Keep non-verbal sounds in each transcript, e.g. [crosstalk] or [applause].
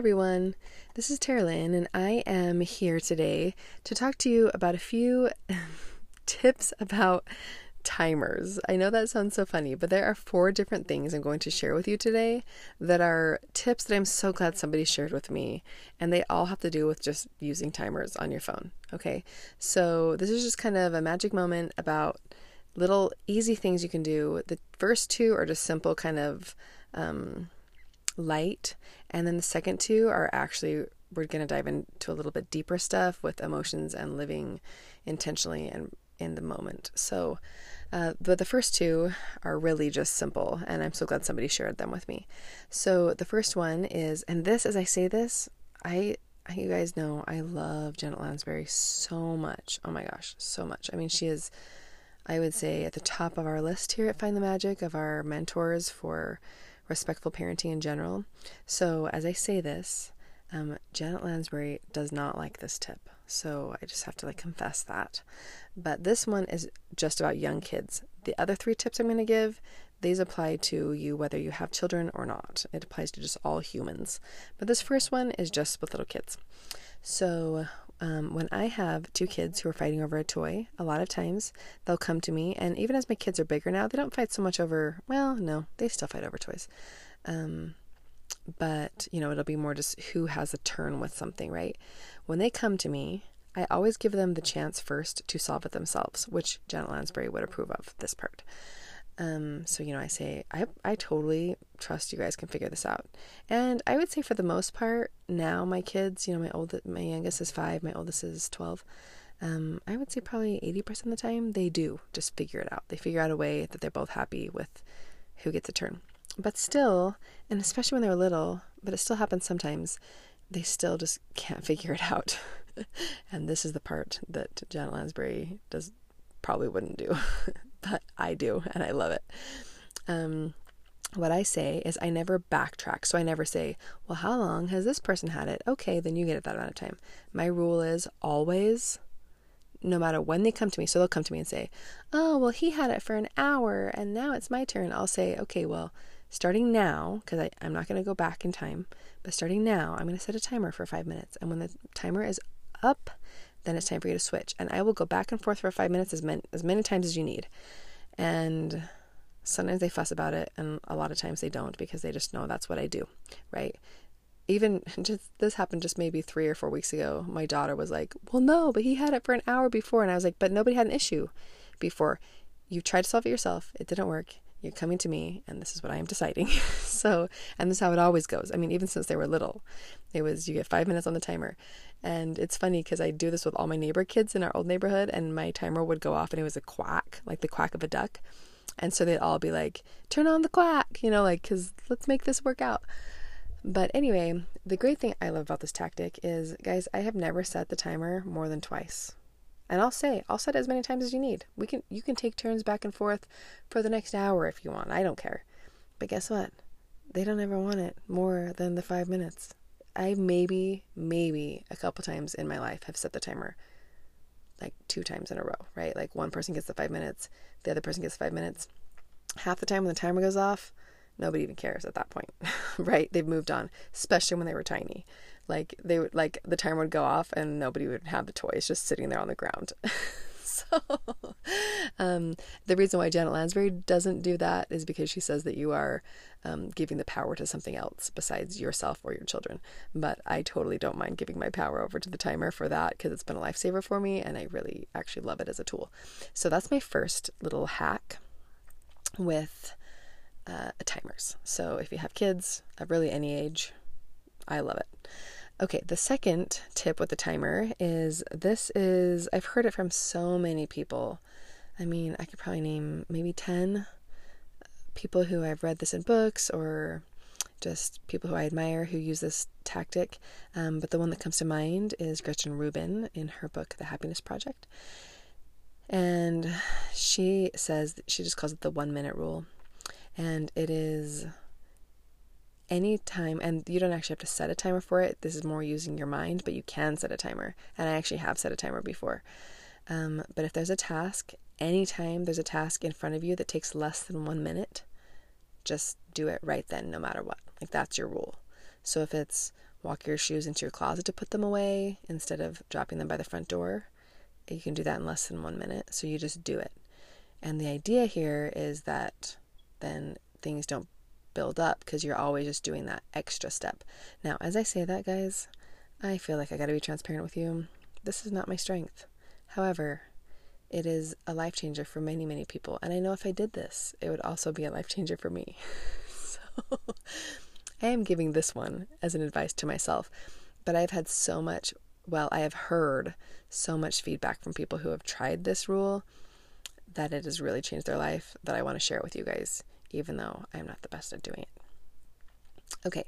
Everyone, this is Terralyn, and I am here today to talk to you about a few [laughs] tips about timers. I know that sounds so funny, but there are four different things I'm going to share with you today that are tips that I'm so glad somebody shared with me, and they all have to do with just using timers on your phone. Okay, so this is just kind of a magic moment about little easy things you can do. The first two are just simple, kind of. Um, light. And then the second two are actually, we're going to dive into a little bit deeper stuff with emotions and living intentionally and in the moment. So, uh, but the first two are really just simple, and I'm so glad somebody shared them with me. So the first one is, and this, as I say this, I, you guys know, I love Janet Lansbury so much. Oh my gosh, so much. I mean, she is, I would say, at the top of our list here at Find the Magic of our mentors for respectful parenting in general. So, as I say this, um, Janet Lansbury does not like this tip. So, I just have to like confess that. But this one is just about young kids. The other three tips I'm going to give, these apply to you whether you have children or not. It applies to just all humans. But this first one is just with little kids. So, um, when I have two kids who are fighting over a toy, a lot of times they'll come to me, and even as my kids are bigger now, they don't fight so much over, well, no, they still fight over toys. Um, but, you know, it'll be more just who has a turn with something, right? When they come to me, I always give them the chance first to solve it themselves, which Janet Lansbury would approve of this part. Um, so you know, I say I I totally trust you guys can figure this out, and I would say for the most part now my kids, you know, my oldest, my youngest is five, my oldest is twelve. Um, I would say probably eighty percent of the time they do just figure it out. They figure out a way that they're both happy with who gets a turn. But still, and especially when they're little, but it still happens sometimes, they still just can't [laughs] figure it out. [laughs] and this is the part that Janet Lansbury does probably wouldn't do. [laughs] but I do, and I love it. Um, what I say is I never backtrack. So I never say, well, how long has this person had it? Okay, then you get it that amount of time. My rule is always, no matter when they come to me, so they'll come to me and say, oh, well, he had it for an hour and now it's my turn. I'll say, okay, well, starting now, because I'm not going to go back in time, but starting now, I'm going to set a timer for five minutes. And when the timer is up, then it's time for you to switch. And I will go back and forth for five minutes as many, as many times as you need. And sometimes they fuss about it, and a lot of times they don't because they just know that's what I do, right? Even [laughs] just this happened just maybe three or four weeks ago. My daughter was like, Well, no, but he had it for an hour before. And I was like, But nobody had an issue before. You tried to solve it yourself, it didn't work. You're coming to me, and this is what I am deciding. [laughs] so, and this is how it always goes. I mean, even since they were little, it was you get five minutes on the timer. And it's funny because I do this with all my neighbor kids in our old neighborhood, and my timer would go off, and it was a quack, like the quack of a duck. And so they'd all be like, turn on the quack, you know, like, because let's make this work out. But anyway, the great thing I love about this tactic is, guys, I have never set the timer more than twice. And I'll say, I'll set it as many times as you need. We can you can take turns back and forth for the next hour if you want. I don't care. But guess what? They don't ever want it more than the 5 minutes. I maybe maybe a couple times in my life have set the timer like two times in a row, right? Like one person gets the 5 minutes, the other person gets 5 minutes. Half the time when the timer goes off, nobody even cares at that point, [laughs] right? They've moved on, especially when they were tiny. Like they would like the timer would go off and nobody would have the toys just sitting there on the ground. [laughs] so um, the reason why Janet Lansbury doesn't do that is because she says that you are um, giving the power to something else besides yourself or your children. But I totally don't mind giving my power over to the timer for that because it's been a lifesaver for me and I really actually love it as a tool. So that's my first little hack with uh, timers. So if you have kids of really any age, I love it. Okay, the second tip with the timer is this is, I've heard it from so many people. I mean, I could probably name maybe 10 people who I've read this in books or just people who I admire who use this tactic. Um, but the one that comes to mind is Gretchen Rubin in her book, The Happiness Project. And she says, she just calls it the one minute rule. And it is any time, and you don't actually have to set a timer for it. This is more using your mind, but you can set a timer. And I actually have set a timer before. Um, but if there's a task, anytime there's a task in front of you that takes less than one minute, just do it right then, no matter what. Like that's your rule. So if it's walk your shoes into your closet to put them away instead of dropping them by the front door, you can do that in less than one minute. So you just do it. And the idea here is that then things don't build up because you're always just doing that extra step. Now, as I say that, guys, I feel like I got to be transparent with you. This is not my strength. However, it is a life changer for many, many people. And I know if I did this, it would also be a life changer for me. [laughs] so I am giving this one as an advice to myself. But I've had so much, well, I have heard so much feedback from people who have tried this rule that it has really changed their life that I want to share it with you guys, even though I'm not the best at doing it. Okay,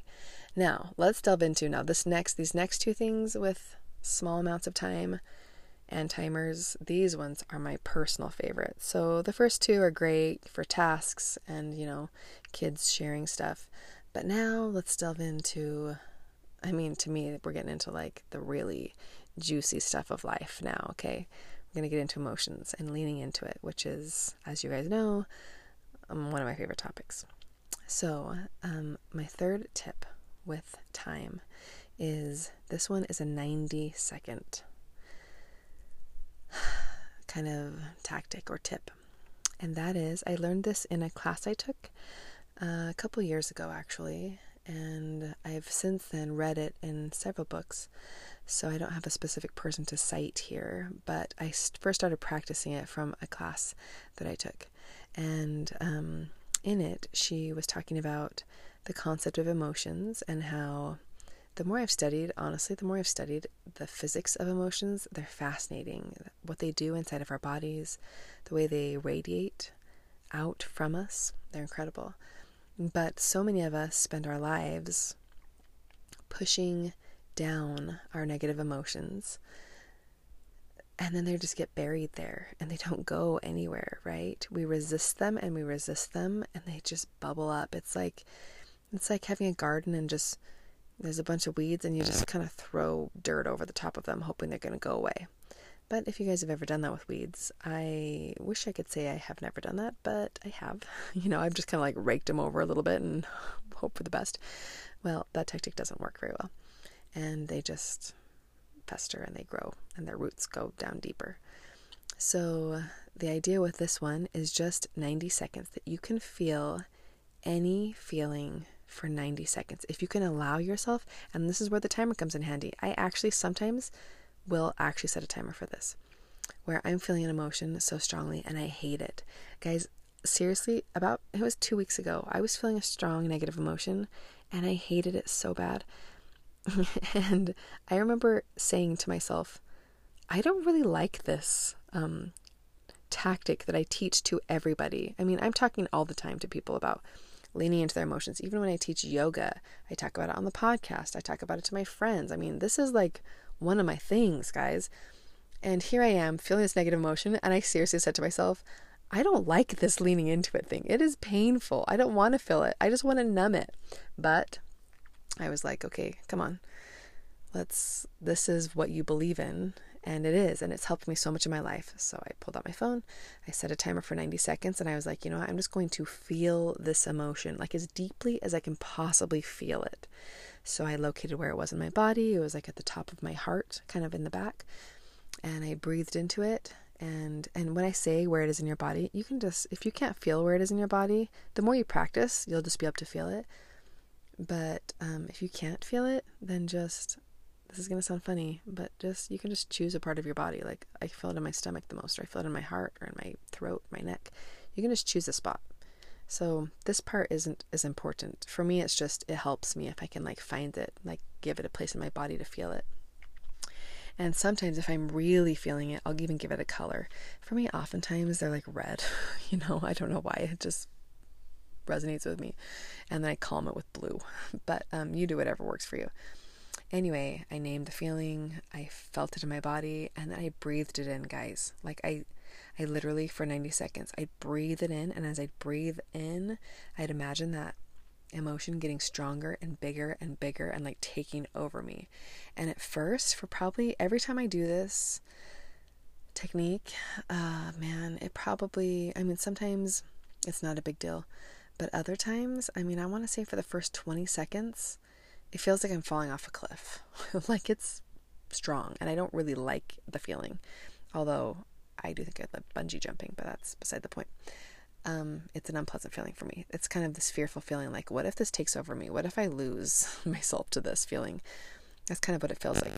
now let's delve into now this next these next two things with small amounts of time and timers. These ones are my personal favorite. So the first two are great for tasks and, you know, kids sharing stuff. But now let's delve into, I mean, to me, we're getting into like the really juicy stuff of life now, okay? We're going to get into emotions and leaning into it, which is, as you guys know, um, one of my favorite topics. So, um, my third tip with time is this one is a 90 second [sighs] kind of tactic or tip. And that is, I learned this in a class I took uh, a couple years ago, actually, and I've since then read it in several books. So I don't have a specific person to cite here, but I first started practicing it from a class that I took. And um, in it, she was talking about the concept of emotions and how the more I've studied, honestly, the more I've studied the physics of emotions, they're fascinating. What they do inside of our bodies, the way they radiate out from us, they're incredible. But so many of us spend our lives pushing down our negative emotions. And then they just get buried there and they don't go anywhere, right? We resist them and we resist them and they just bubble up. It's like it's like having a garden and just there's a bunch of weeds and you just kind of throw dirt over the top of them hoping they're going to go away. But if you guys have ever done that with weeds, I wish I could say I have never done that, but I have. [laughs] You know, I've just kind of like raked them over a little bit and [laughs] hope for the best. Well, that tactic doesn't work very well. And they just fester and they grow and their roots go down deeper. So, the idea with this one is just 90 seconds that you can feel any feeling for 90 seconds. If you can allow yourself, and this is where the timer comes in handy. I actually sometimes will actually set a timer for this, where I'm feeling an emotion so strongly and I hate it. Guys, seriously, about it was two weeks ago, I was feeling a strong negative emotion and I hated it so bad. [laughs] and I remember saying to myself, I don't really like this um, tactic that I teach to everybody. I mean, I'm talking all the time to people about leaning into their emotions. Even when I teach yoga, I talk about it on the podcast, I talk about it to my friends. I mean, this is like one of my things, guys. And here I am feeling this negative emotion, and I seriously said to myself, I don't like this leaning into it thing. It is painful. I don't want to feel it. I just want to numb it. But I was like, okay, come on. Let's, this is what you believe in. And it is. And it's helped me so much in my life. So I pulled out my phone. I set a timer for 90 seconds. And I was like, you know what? I'm just going to feel this emotion like as deeply as I can possibly feel it. So I located where it was in my body. It was like at the top of my heart, kind of in the back. And I breathed into it. And and when I say where it is in your body, you can just if you can't feel where it is in your body, the more you practice, you'll just be able to feel it. But um, if you can't feel it, then just this is gonna sound funny, but just you can just choose a part of your body. Like I feel it in my stomach the most, or I feel it in my heart, or in my throat, my neck. You can just choose a spot. So this part isn't as important for me. It's just it helps me if I can like find it, like give it a place in my body to feel it. And sometimes, if I'm really feeling it, I'll even give it a color. For me, oftentimes they're like red. [laughs] You know, I don't know why. It just resonates with me. And then I calm it with blue. [laughs] But um, you do whatever works for you. Anyway, I named the feeling, I felt it in my body, and then I breathed it in, guys. Like I I literally for 90 seconds, I'd breathe it in, and as I'd breathe in, I'd imagine that emotion getting stronger and bigger and bigger and like taking over me. And at first, for probably every time I do this technique, uh man, it probably I mean sometimes it's not a big deal, but other times, I mean, I want to say for the first 20 seconds, it feels like I'm falling off a cliff. [laughs] like it's strong and I don't really like the feeling. Although I do think I like bungee jumping, but that's beside the point um, it's an unpleasant feeling for me. It's kind of this fearful feeling like, what if this takes over me? What if I lose [laughs] myself to this feeling? That's kind of what it feels like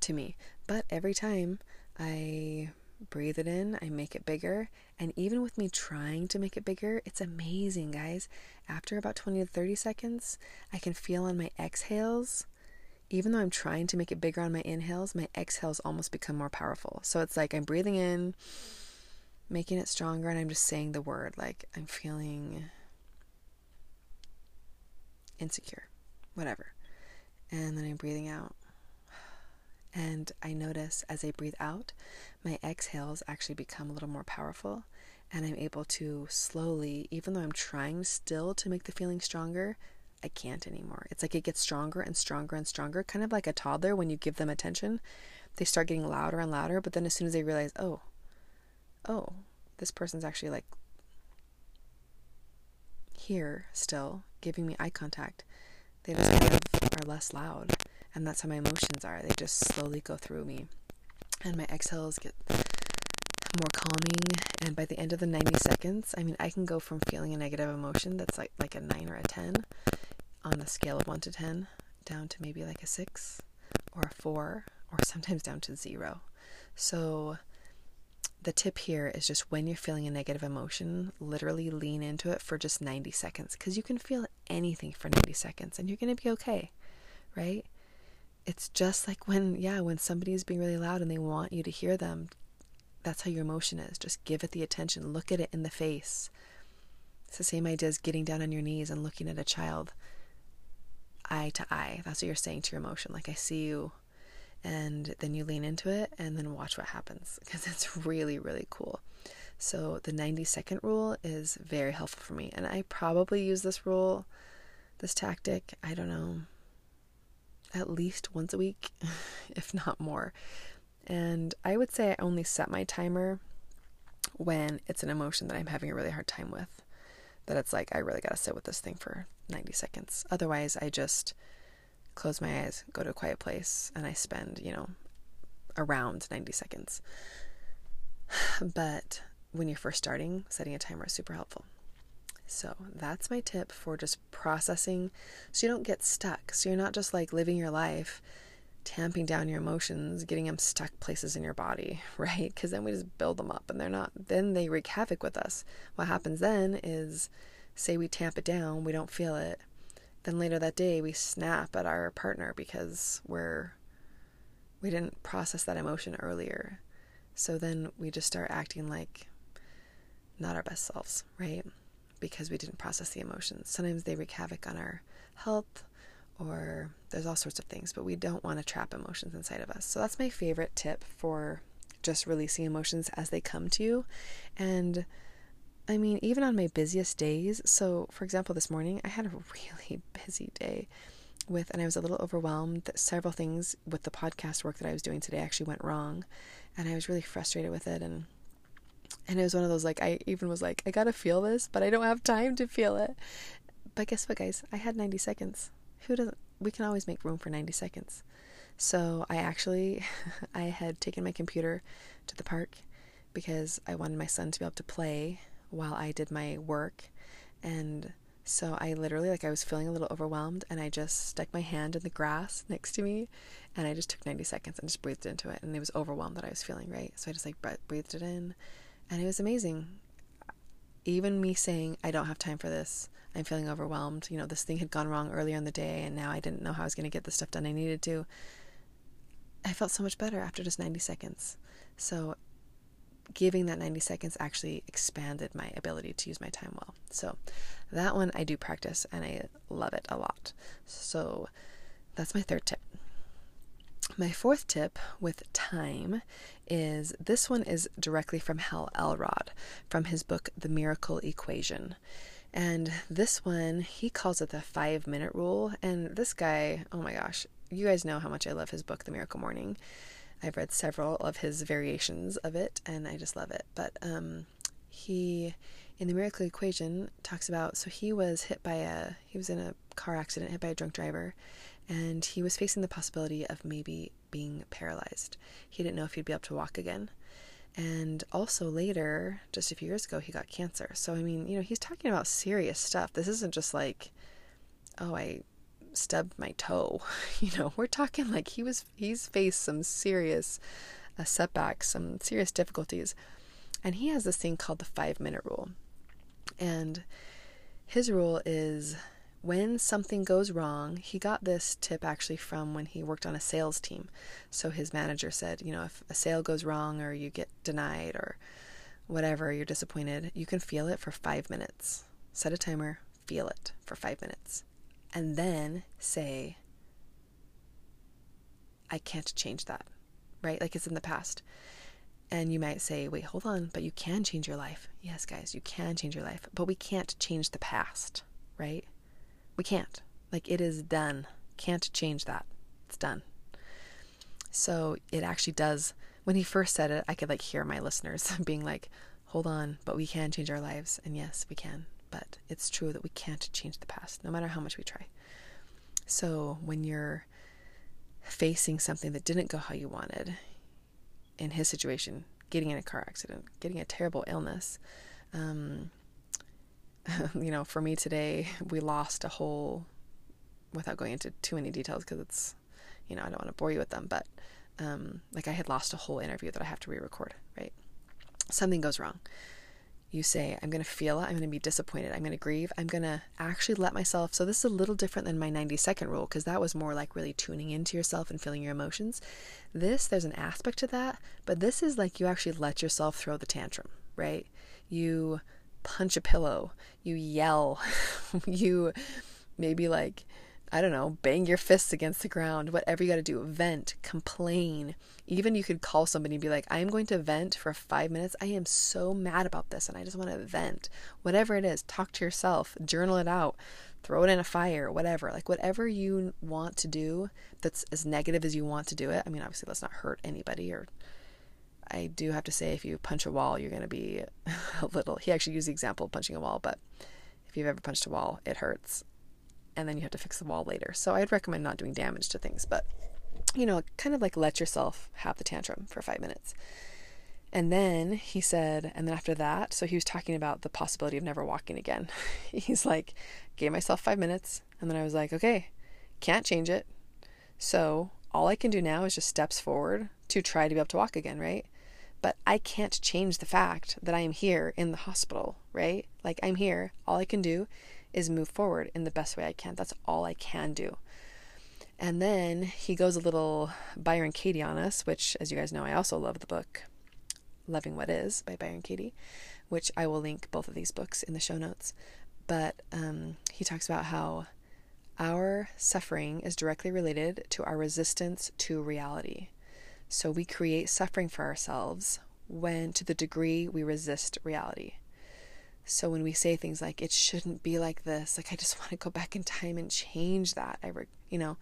to me. But every time I breathe it in, I make it bigger. And even with me trying to make it bigger, it's amazing, guys. After about 20 to 30 seconds, I can feel on my exhales, even though I'm trying to make it bigger on my inhales, my exhales almost become more powerful. So it's like I'm breathing in making it stronger and I'm just saying the word like I'm feeling insecure, whatever. And then I'm breathing out. And I notice as I breathe out, my exhales actually become a little more powerful. And I'm able to slowly, even though I'm trying still to make the feeling stronger, I can't anymore. It's like it gets stronger and stronger and stronger, kind of like a toddler when you give them attention. They start getting louder and louder, but then as soon as they realize, oh, oh, this person's actually like here still, giving me eye contact, they just kind of are less loud. And that's how my emotions are. They just slowly go through me. And my exhales get more calming. And by the end of the 90 seconds, I mean, I can go from feeling a negative emotion that's like, like a 9 or a 10 on the scale of 1 to 10 down to maybe like a 6 or a 4 or sometimes down to 0. So the tip here is just when you're feeling a negative emotion, literally lean into it for just 90 seconds because you can feel anything for 90 seconds and you're going to be okay, right? It's just like when, yeah, when somebody's being really loud and they want you to hear them, that's how your emotion is. Just give it the attention, look at it in the face. It's the same idea as getting down on your knees and looking at a child eye to eye. That's what you're saying to your emotion. Like, I see you and then you lean into it and then watch what happens [laughs] because it's really, really cool. So, the 90 second rule is very helpful for me, and I probably use this rule, this tactic, I don't know, at least once a week, [laughs] if not more. And I would say I only set my timer when it's an emotion that I'm having a really hard time with. That it's like, I really got to sit with this thing for 90 seconds. Otherwise, I just close my eyes, go to a quiet place, and I spend, you know, around 90 seconds. [sighs] But when you're first starting, setting a timer is super helpful. So that's my tip for just processing so you don't get stuck. So you're not just like living your life tamping down your emotions, getting them stuck places in your body, [laughs] right? Because then we just build them up and they're not, then they wreak havoc with us. What happens then is, say we tamp it down, we don't feel it, then later that day, we snap at our partner because we're we didn't process that emotion earlier. So then we just start acting like not our best selves, right? Because we didn't process the emotions. Sometimes they wreak havoc on our health or there's all sorts of things, but we don't want to trap emotions inside of us. So that's my favorite tip for just releasing emotions as they come to you. And I mean, even on my busiest days, so for example, this morning I had a [laughs] really busy day with, and I was a little overwhelmed. That several things with the podcast work that I was doing today actually went wrong, and I was really frustrated with it. And and it was one of those like I even was like, I gotta feel this, but I don't have time to feel it. But guess what, guys? I had 90 seconds. Who doesn't? We can always make room for 90 seconds. So I actually, [laughs] I had taken my computer to the park because I wanted my son to be able to play while I did my work. And so I literally, like, I was feeling a little overwhelmed and I just stuck my hand in the grass next to me and I just took 90 seconds and just breathed into it. And it was overwhelmed that I was feeling, right? So I just like breathed it in and it was amazing. Even me saying, I don't have time for this, I'm feeling overwhelmed. You know, this thing had gone wrong earlier in the day and now I didn't know how I was going to get the stuff done I needed to. I felt so much better after just 90 seconds. So giving that 90 seconds actually expanded my ability to use my time well. So that one I do practice and I love it a lot. So that's my third tip. My fourth tip with time is this one is directly from Hal Elrod from his book The Miracle Equation. And this one, he calls it the five minute rule. And this guy, oh my gosh, you guys know how much I love his book, The Miracle Morning. I've read several of his variations of it, and I just love it. But um, he, in the Miracle Equation, talks about so he was hit by a he was in a car accident, hit by a drunk driver, and he was facing the possibility of maybe being paralyzed. He didn't know if he'd be able to walk again. And also later, just a few years ago, he got cancer. So I mean, you know, he's talking about serious stuff. This isn't just like, oh, I stubbed my toe. [laughs] You know, we're talking like he was he's faced some serious uh, setbacks, some serious difficulties. And he has this thing called the 5-minute rule. And his rule is when something goes wrong, he got this tip actually from when he worked on a sales team. So his manager said, you know, if a sale goes wrong or you get denied or whatever, you're disappointed, you can feel it for five minutes. Set a timer, feel it for five minutes and then say, I can't change that, right? Like it's in the past. And you might say, wait, hold on, but you can change your life. Yes, guys, you can change your life, but we can't change the past, right? We can't. Like it is done. Can't change that. It's done. So it actually does. When he first said it, I could like hear my listeners [laughs] being like, hold on, but we can change our lives. And yes, we can but it's true that we can't change the past, no matter how much we try. So when you're facing something that didn't go how you wanted, in his situation, getting in a car accident, getting a terrible illness, um, [laughs] you know, for me today, we lost a whole, without going into too many details because it's, you know, I don't want to bore you with them, but um, like I had lost a whole interview that I have to re record, right? Something goes wrong you say, I'm going to feel it. I'm going to be disappointed. I'm going to grieve. I'm going to actually let myself. So, this is a little different than my 90 second rule because that was more like really tuning into yourself and feeling your emotions. This, there's an aspect to that, but this is like you actually let yourself throw the tantrum, right? You punch a pillow, you yell, [laughs] you maybe like I don't know, bang your fists against the ground, whatever you got to do, vent, complain. Even you could call somebody and be like, I am going to vent for five minutes. I am so mad about this and I just want to vent. Whatever it is, talk to yourself, journal it out, throw it in a fire, whatever. Like, whatever you want to do that's as negative as you want to do it. I mean, obviously, let's not hurt anybody or. I do have to say, if you punch a wall, you're going to be [laughs] a little. He actually used the example of punching a wall, but if you've ever punched a wall, it hurts and then you have to fix the wall later. So I'd recommend not doing damage to things, but you know, kind of like let yourself have the tantrum for five minutes. And then he said, and then after that, so he was talking about the possibility of never walking again. [laughs] He's like, gave myself five minutes, and then I was like, okay, can't change it. So all I can do now is just steps forward to try to be able to walk again, right? But I can't change the fact that I am here in the hospital, right? Like I'm here. All I can do is move forward in the best way I can. That's all I can do. And then he goes a little Byron Katie on us, which, as you guys know, I also love the book Loving What Is by Byron Katie, which I will link both of these books in the show notes. But um, he talks about how our suffering is directly related to our resistance to reality. So we create suffering for ourselves when, to the degree we resist reality. So when we say things like it shouldn't be like this, like I just [laughs] want to go back in time and change that. I you know,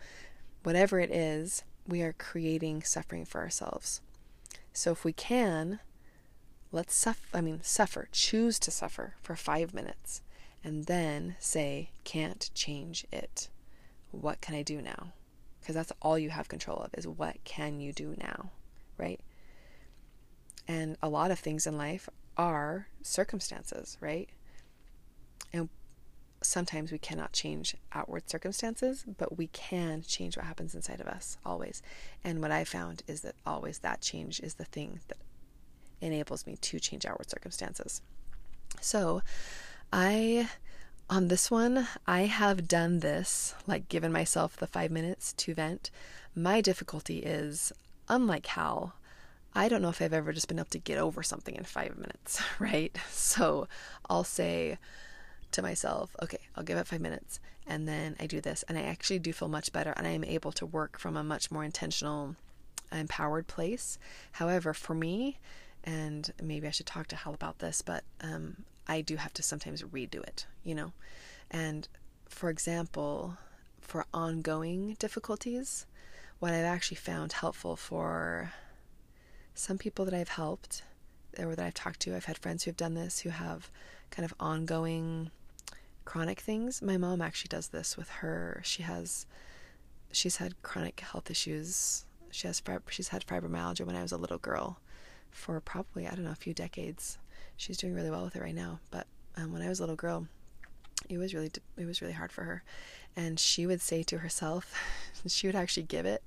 whatever it is, we are creating suffering for ourselves. So if we can, let's suffer, I mean suffer, choose to suffer for 5 minutes and then say can't change it. What can I do now? Because that's all you have control of is what can you do now, right? And a lot of things in life are circumstances, right? And sometimes we cannot change outward circumstances, but we can change what happens inside of us always. And what I found is that always that change is the thing that enables me to change outward circumstances. So, I on this one, I have done this, like given myself the five minutes to vent. My difficulty is, unlike Hal, I don't know if I've ever just been able to get over something in five minutes, [laughs] right? So I'll say to myself, okay, I'll give it five minutes and then I do this. And I actually do feel much better and I am able to work from a much more intentional, empowered place. However, for me, and maybe I should talk to Hal about this, but um, I do have to sometimes redo it, you know? And for example, for ongoing difficulties, what I've actually found helpful for some people that I've helped or that I've talked to, I've had friends who have done this who have kind of ongoing chronic things. My mom actually does this with her. She has she's had chronic health issues. She has she's had fibromyalgia when I was a little girl for probably I don't know a few decades. She's doing really well with it right now, but um, when I was a little girl, it was really it was really hard for her, and she would say to herself, [laughs] she would actually give it.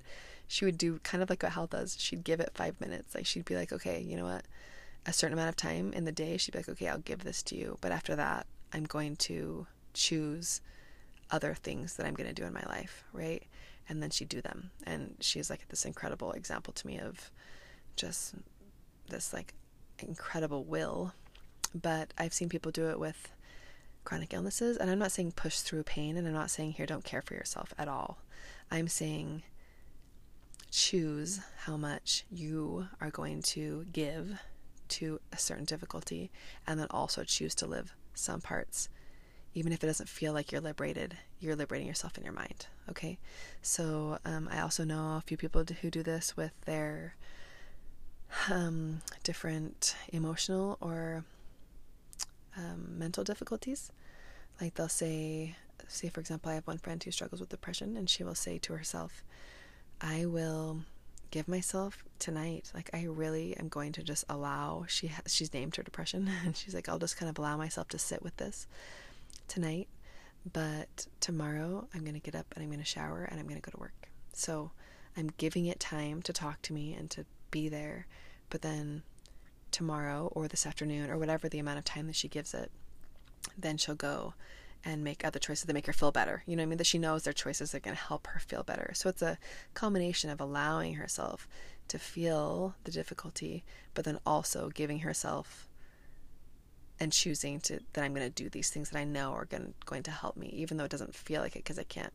She would do kind of like what Hal does. She'd give it five minutes. Like she'd be like, okay, you know what, a certain amount of time in the day, she'd be like, okay, I'll give this to you, but after that, I'm going to choose other things that I'm going to do in my life, right? And then she'd do them. And she's like this incredible example to me of just this like incredible will. But I've seen people do it with chronic illnesses. And I'm not saying push through pain, and I'm not saying here, don't care for yourself at all. I'm saying choose how much you are going to give to a certain difficulty, and then also choose to live some parts even if it doesn't feel like you're liberated, you're liberating yourself in your mind. Okay, so um, I also know a few people who do this with their um, different emotional or um, mental difficulties. Like they'll say, say for example, I have one friend who struggles with depression, and she will say to herself, "I will." give myself tonight like i really am going to just allow she she's named her depression [laughs] and she's like i'll just kind of allow myself to sit with this tonight, but tomorrow I'm going to get up and I'm going to shower and I'm going to go to work. So I'm giving it time to talk to me and to be there. But then tomorrow or this afternoon or whatever the amount of time that she gives it, then she'll go and make other choices that make her feel better. You know what I mean? That she knows their choices are going to help her feel better. So it's a combination of allowing herself to feel the difficulty, but then also giving herself and choosing to that I'm going to do these things that I know are going going to help me, even though it doesn't feel like it because I can't.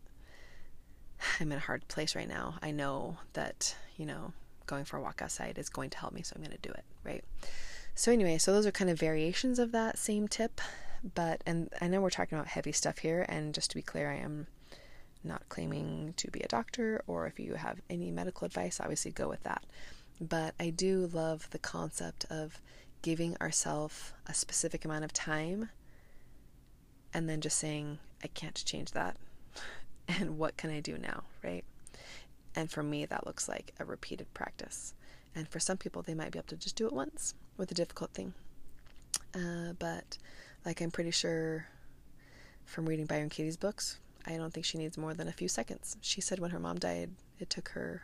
[sighs] I'm in a hard place right now. I know that you know going for a walk outside is going to help me, so I'm going to do it. Right. So anyway, so those are kind of variations of that same tip, but and I know we're talking about heavy stuff here, and just to be clear, I am not claiming to be a doctor, or if you have any medical advice, obviously go with that. But I do love the concept of giving ourselves a specific amount of time and then just saying, I can't change that. [laughs] and what can I do now, right? And for me, that looks like a repeated practice. And for some people, they might be able to just do it once with a difficult thing. Uh, but, like, I'm pretty sure from reading Byron Katie's books, I don't think she needs more than a few seconds. She said when her mom died, it took her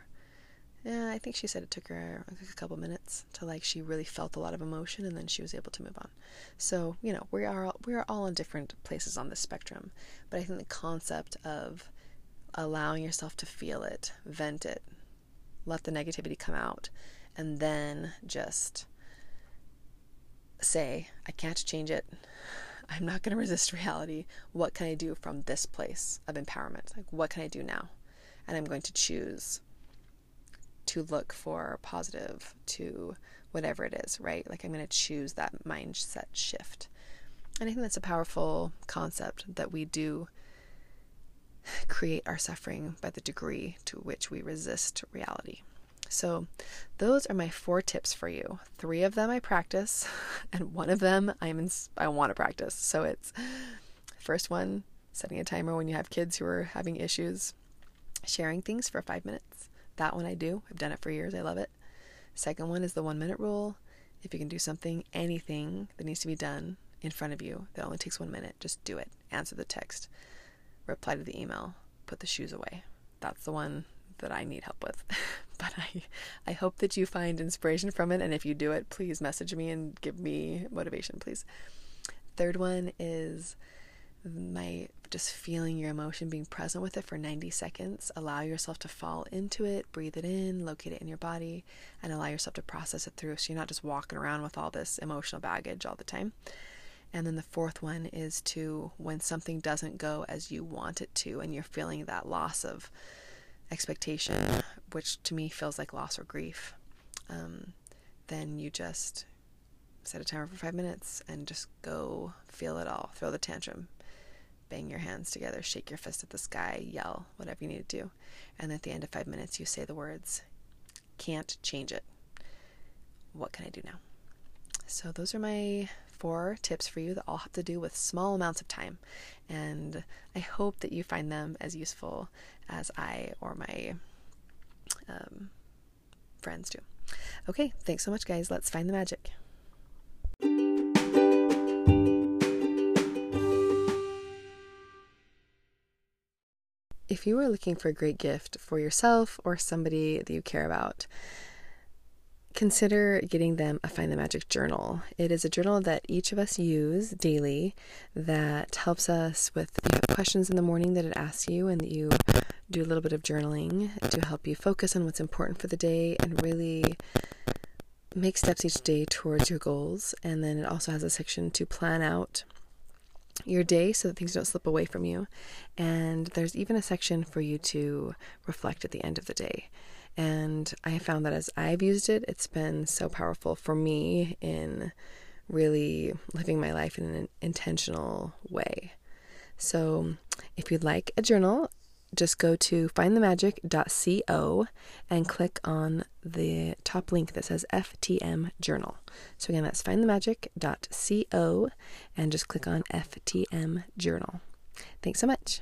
yeah, I think she said it took her a couple minutes to like she really felt a lot of emotion and then she was able to move on. So, you know, we are all, we are all in different places on the spectrum, but I think the concept of allowing yourself to feel it, vent it, let the negativity come out, and then just say, I can't change it. I'm not going to resist reality. What can I do from this place of empowerment? Like, what can I do now? And I'm going to choose to look for positive to whatever it is, right? Like I'm going to choose that mindset shift. And I think that's a powerful concept that we do create our suffering by the degree to which we resist reality. So, those are my four tips for you. Three of them I practice, [laughs] and one of them I'm I want to practice. So it's first one, setting a timer when you have kids who are having issues, sharing things for five minutes. That one I do. I've done it for years. I love it. Second one is the one minute rule. If you can do something, anything that needs to be done in front of you that only takes one minute, just do it. Answer the text, reply to the email, put the shoes away. That's the one that I need help with. [laughs] but I I hope that you find inspiration from it and if you do it, please message me and give me motivation, please. Third one is my just feeling your emotion, being present with it for 90 seconds. Allow yourself to fall into it, breathe it in, locate it in your body, and allow yourself to process it through so you're not just walking around with all this emotional baggage all the time. And then the fourth one is to when something doesn't go as you want it to, and you're feeling that loss of expectation, which to me feels like loss or grief, um, then you just set a timer for five minutes and just go feel it all. Throw the tantrum, bang your hands together, shake your fist at the sky, yell, whatever you need to do. And at the end of five minutes, you say the words, Can't change it. What can I do now? So, those are my four tips for you that all have to do with small amounts of time. And I hope that you find them as useful as I or my um, friends do. Okay, thanks so much, guys. Let's find the magic. If you are looking for a great gift for yourself or somebody that you care about, consider getting them a Find the Magic journal. It is a journal that each of us use daily that helps us with questions in the morning that it asks you and that you do a little bit of journaling to help you focus on what's important for the day and really make steps each day towards your goals. And then it also has a section to plan out your day so that things don't slip away from you. And there's even a section for you to reflect at the end of the day. And I found that as I've used it, it's been so powerful for me in really living my life in an intentional way. So, if you'd like a journal, just go to findthemagic.co and click on the top link that says FTM Journal. So, again, that's findthemagic.co and just click on FTM Journal. Thanks so much.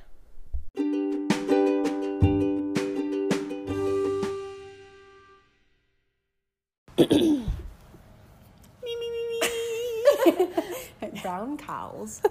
[coughs] [laughs] Brown cows.